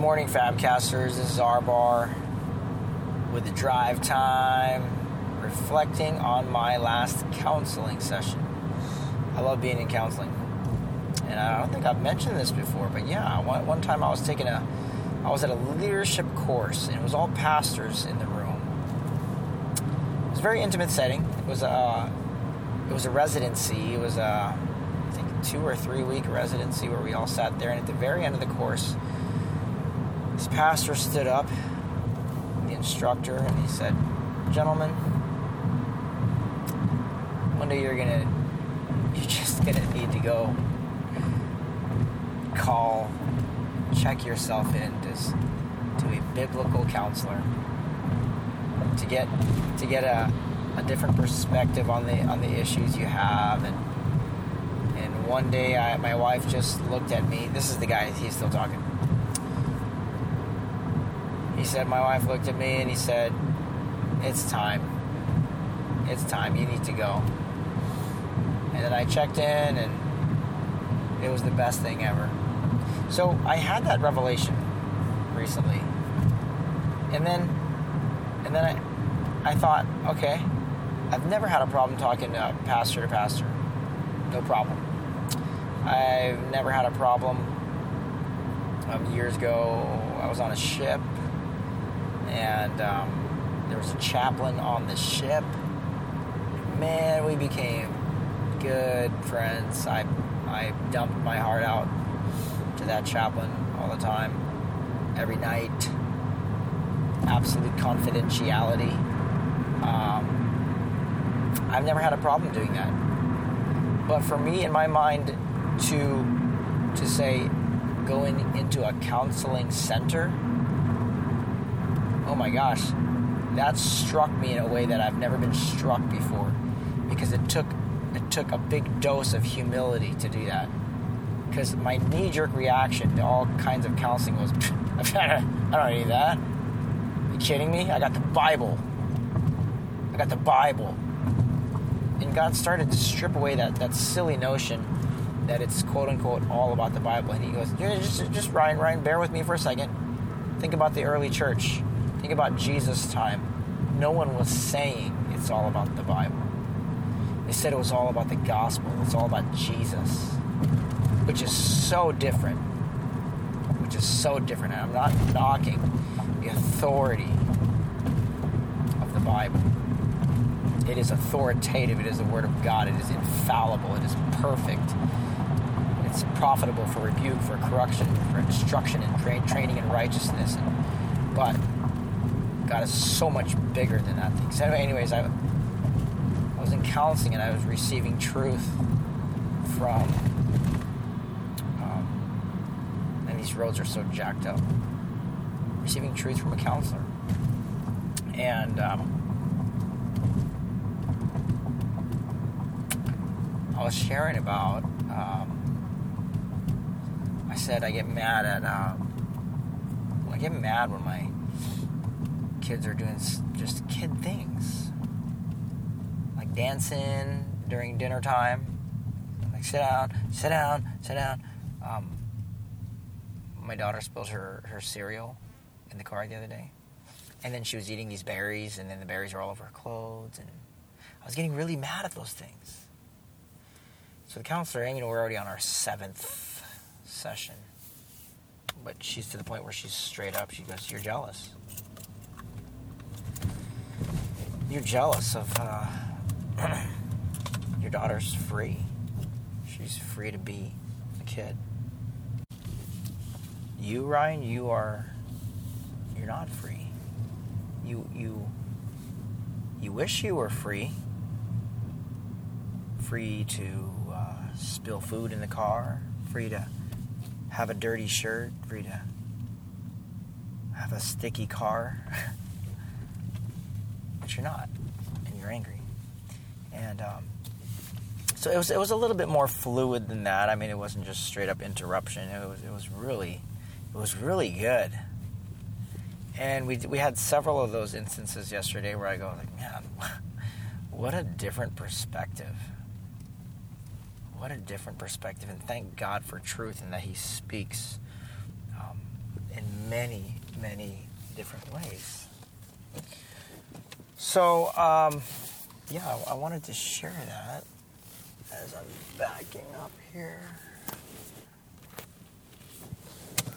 morning, Fabcasters. This is Arbar with the drive time, reflecting on my last counseling session. I love being in counseling, and I don't think I've mentioned this before, but yeah, one, one time I was taking a, I was at a leadership course, and it was all pastors in the room. It was a very intimate setting. It was a, it was a residency. It was a, I think two or three week residency where we all sat there, and at the very end of the course this pastor stood up, the instructor, and he said, Gentlemen, one day you're gonna, you're just gonna need to go call, check yourself in to, to a biblical counselor to get to get a, a different perspective on the on the issues you have and and one day I, my wife just looked at me this is the guy he's still talking he said, My wife looked at me and he said, It's time. It's time. You need to go. And then I checked in and it was the best thing ever. So I had that revelation recently. And then and then I I thought, okay, I've never had a problem talking to pastor to pastor. No problem. I've never had a problem. Um, years ago, I was on a ship and um, there was a chaplain on the ship. Man, we became good friends. I I dumped my heart out to that chaplain all the time, every night. Absolute confidentiality. Um, I've never had a problem doing that. But for me, in my mind, to to say going into a counseling center oh my gosh, that struck me in a way that I've never been struck before because it took it took a big dose of humility to do that. Because my knee-jerk reaction to all kinds of counseling was, I don't need that. Are you kidding me? I got the Bible. I got the Bible. And God started to strip away that, that silly notion that it's quote unquote all about the Bible. And he goes, just, just Ryan, Ryan, bear with me for a second. Think about the early church Think about Jesus' time. No one was saying it's all about the Bible. They said it was all about the gospel. It's all about Jesus, which is so different. Which is so different. And I'm not knocking the authority of the Bible. It is authoritative. It is the Word of God. It is infallible. It is perfect. It's profitable for rebuke, for correction, for instruction, and training in righteousness. But God is so much bigger than that thing. So, anyways, I, I was in counseling and I was receiving truth from, um, and these roads are so jacked up. Receiving truth from a counselor. And, um, I was sharing about, um, I said I get mad at, um, I get mad when my kids are doing just kid things, like dancing during dinner time. like, sit down, sit down, sit down. Um, my daughter spilled her, her cereal in the car the other day. And then she was eating these berries, and then the berries were all over her clothes. And I was getting really mad at those things. So the counselor, and you know, we're already on our seventh session. But she's to the point where she's straight up. She goes, You're jealous you're jealous of uh, your daughter's free. She's free to be a kid. You, Ryan, you are you're not free. You you you wish you were free. Free to uh, spill food in the car. Free to have a dirty shirt. Free to have a sticky car. but you're not, and you're angry. And um, so it was it was a little bit more fluid than that. I mean, it wasn't just straight up interruption. It was it was really it was really good. And we we had several of those instances yesterday where I go like, man, what a different perspective. What a different perspective, and thank God for truth and that He speaks um, in many, many different ways. So, um, yeah, I, wanted to share that as I'm backing up here.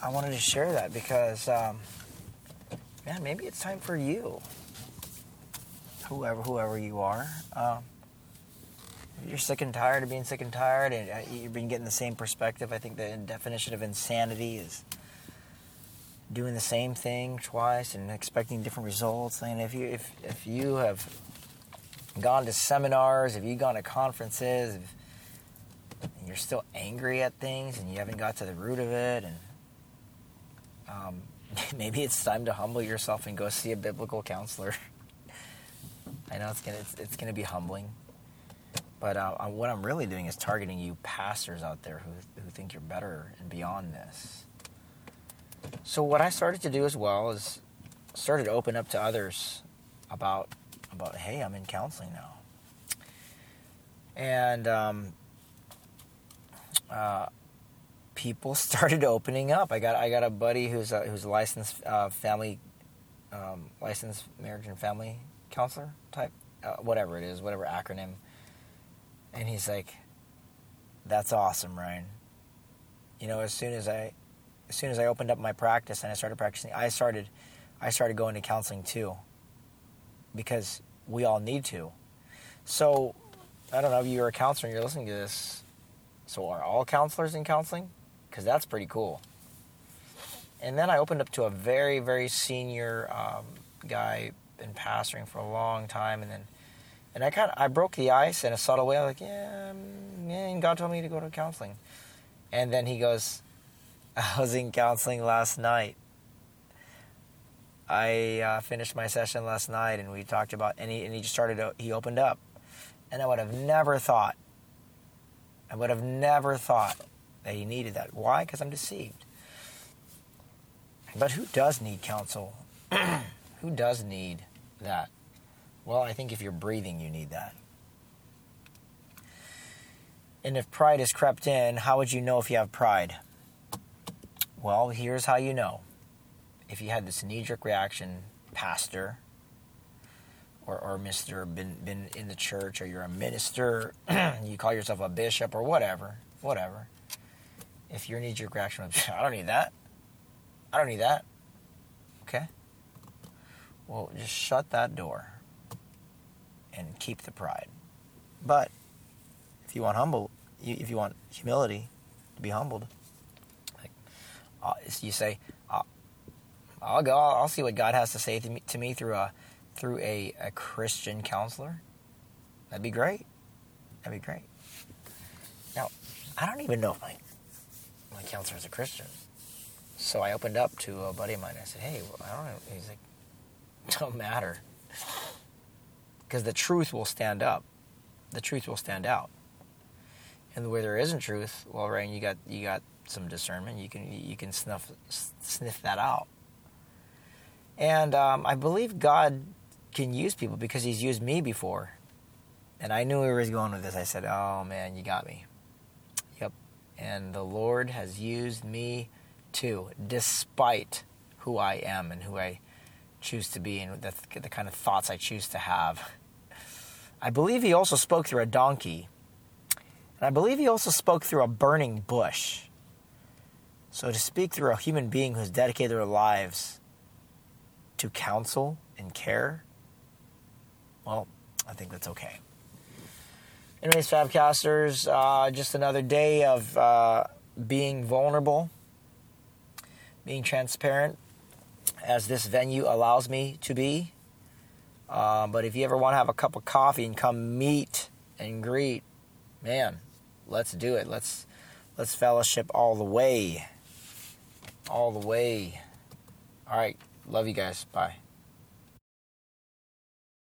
I wanted to share that because, um, man, maybe it's time for you, whoever whoever you are. Um, you're sick and tired of being sick and tired, and uh, you've been getting the same perspective. I think the definition of insanity is doing the same thing twice and expecting different results. And if you if if you have gone to seminars, if you've gone to conferences, if, and you're still angry at things and you haven't got to the root of it, and um, maybe it's time to humble yourself and go see a biblical counselor. I know it's gonna it's, it's gonna be humbling, but uh, what I'm really doing is targeting you pastors out there who who think you're better and beyond this. So what I started to do as well is started to open up to others about about hey, I'm in counseling now, and um, uh, people started opening up. I got I got a buddy who's a, who's a licensed uh, family um, licensed marriage and family counselor type, uh, whatever it is, whatever acronym, and he's like, "That's awesome, Ryan." You know, as soon as I as soon as I opened up my practice and I started practicing, I started I started going to counseling too. Because we all need to. So I don't know if you're a counselor and you're listening to this. So are all counselors in counseling? Because that's pretty cool. And then I opened up to a very, very senior um, guy, been pastoring for a long time, and then and I kind of I broke the ice in a subtle way. I like, yeah, yeah, and God told me to go to counseling. And then he goes, I was in counseling last night. I uh, finished my session last night, and we talked about, and he, and he just started. To, he opened up, and I would have never thought. I would have never thought that he needed that. Why? Because I'm deceived. But who does need counsel? who does need that? Well, I think if you're breathing, you need that. And if pride has crept in, how would you know if you have pride? Well, here's how you know. If you had this knee jerk reaction, pastor, or, or Mr. Been, been in the church, or you're a minister, you call yourself a bishop, or whatever, whatever. If your knee jerk reaction was, I don't need that. I don't need that. Okay? Well, just shut that door and keep the pride. But if you want humble, if you want humility to be humbled, uh, you say, uh, I'll go. I'll see what God has to say to me, to me through a through a, a Christian counselor. That'd be great. That'd be great. Now, I don't even know if my my counselor is a Christian. So I opened up to a buddy of mine. I said, "Hey, I don't know." He's like, "Don't matter, because the truth will stand up. The truth will stand out. And where there isn't truth, well, Ryan, you got you got some discernment. You can you can snuff sniff that out. And um, I believe God can use people because He's used me before. And I knew where He was going with this. I said, "Oh man, you got me." Yep. And the Lord has used me too, despite who I am and who I choose to be and the, the kind of thoughts I choose to have. I believe He also spoke through a donkey. And I believe He also spoke through a burning bush. So to speak through a human being who's dedicated their lives to counsel and care, well, I think that's okay. Anyways, Fabcasters, uh, just another day of uh, being vulnerable, being transparent, as this venue allows me to be. Uh, but if you ever want to have a cup of coffee and come meet and greet, man, let's do it. Let's let's fellowship all the way all the way. All right. Love you guys. Bye.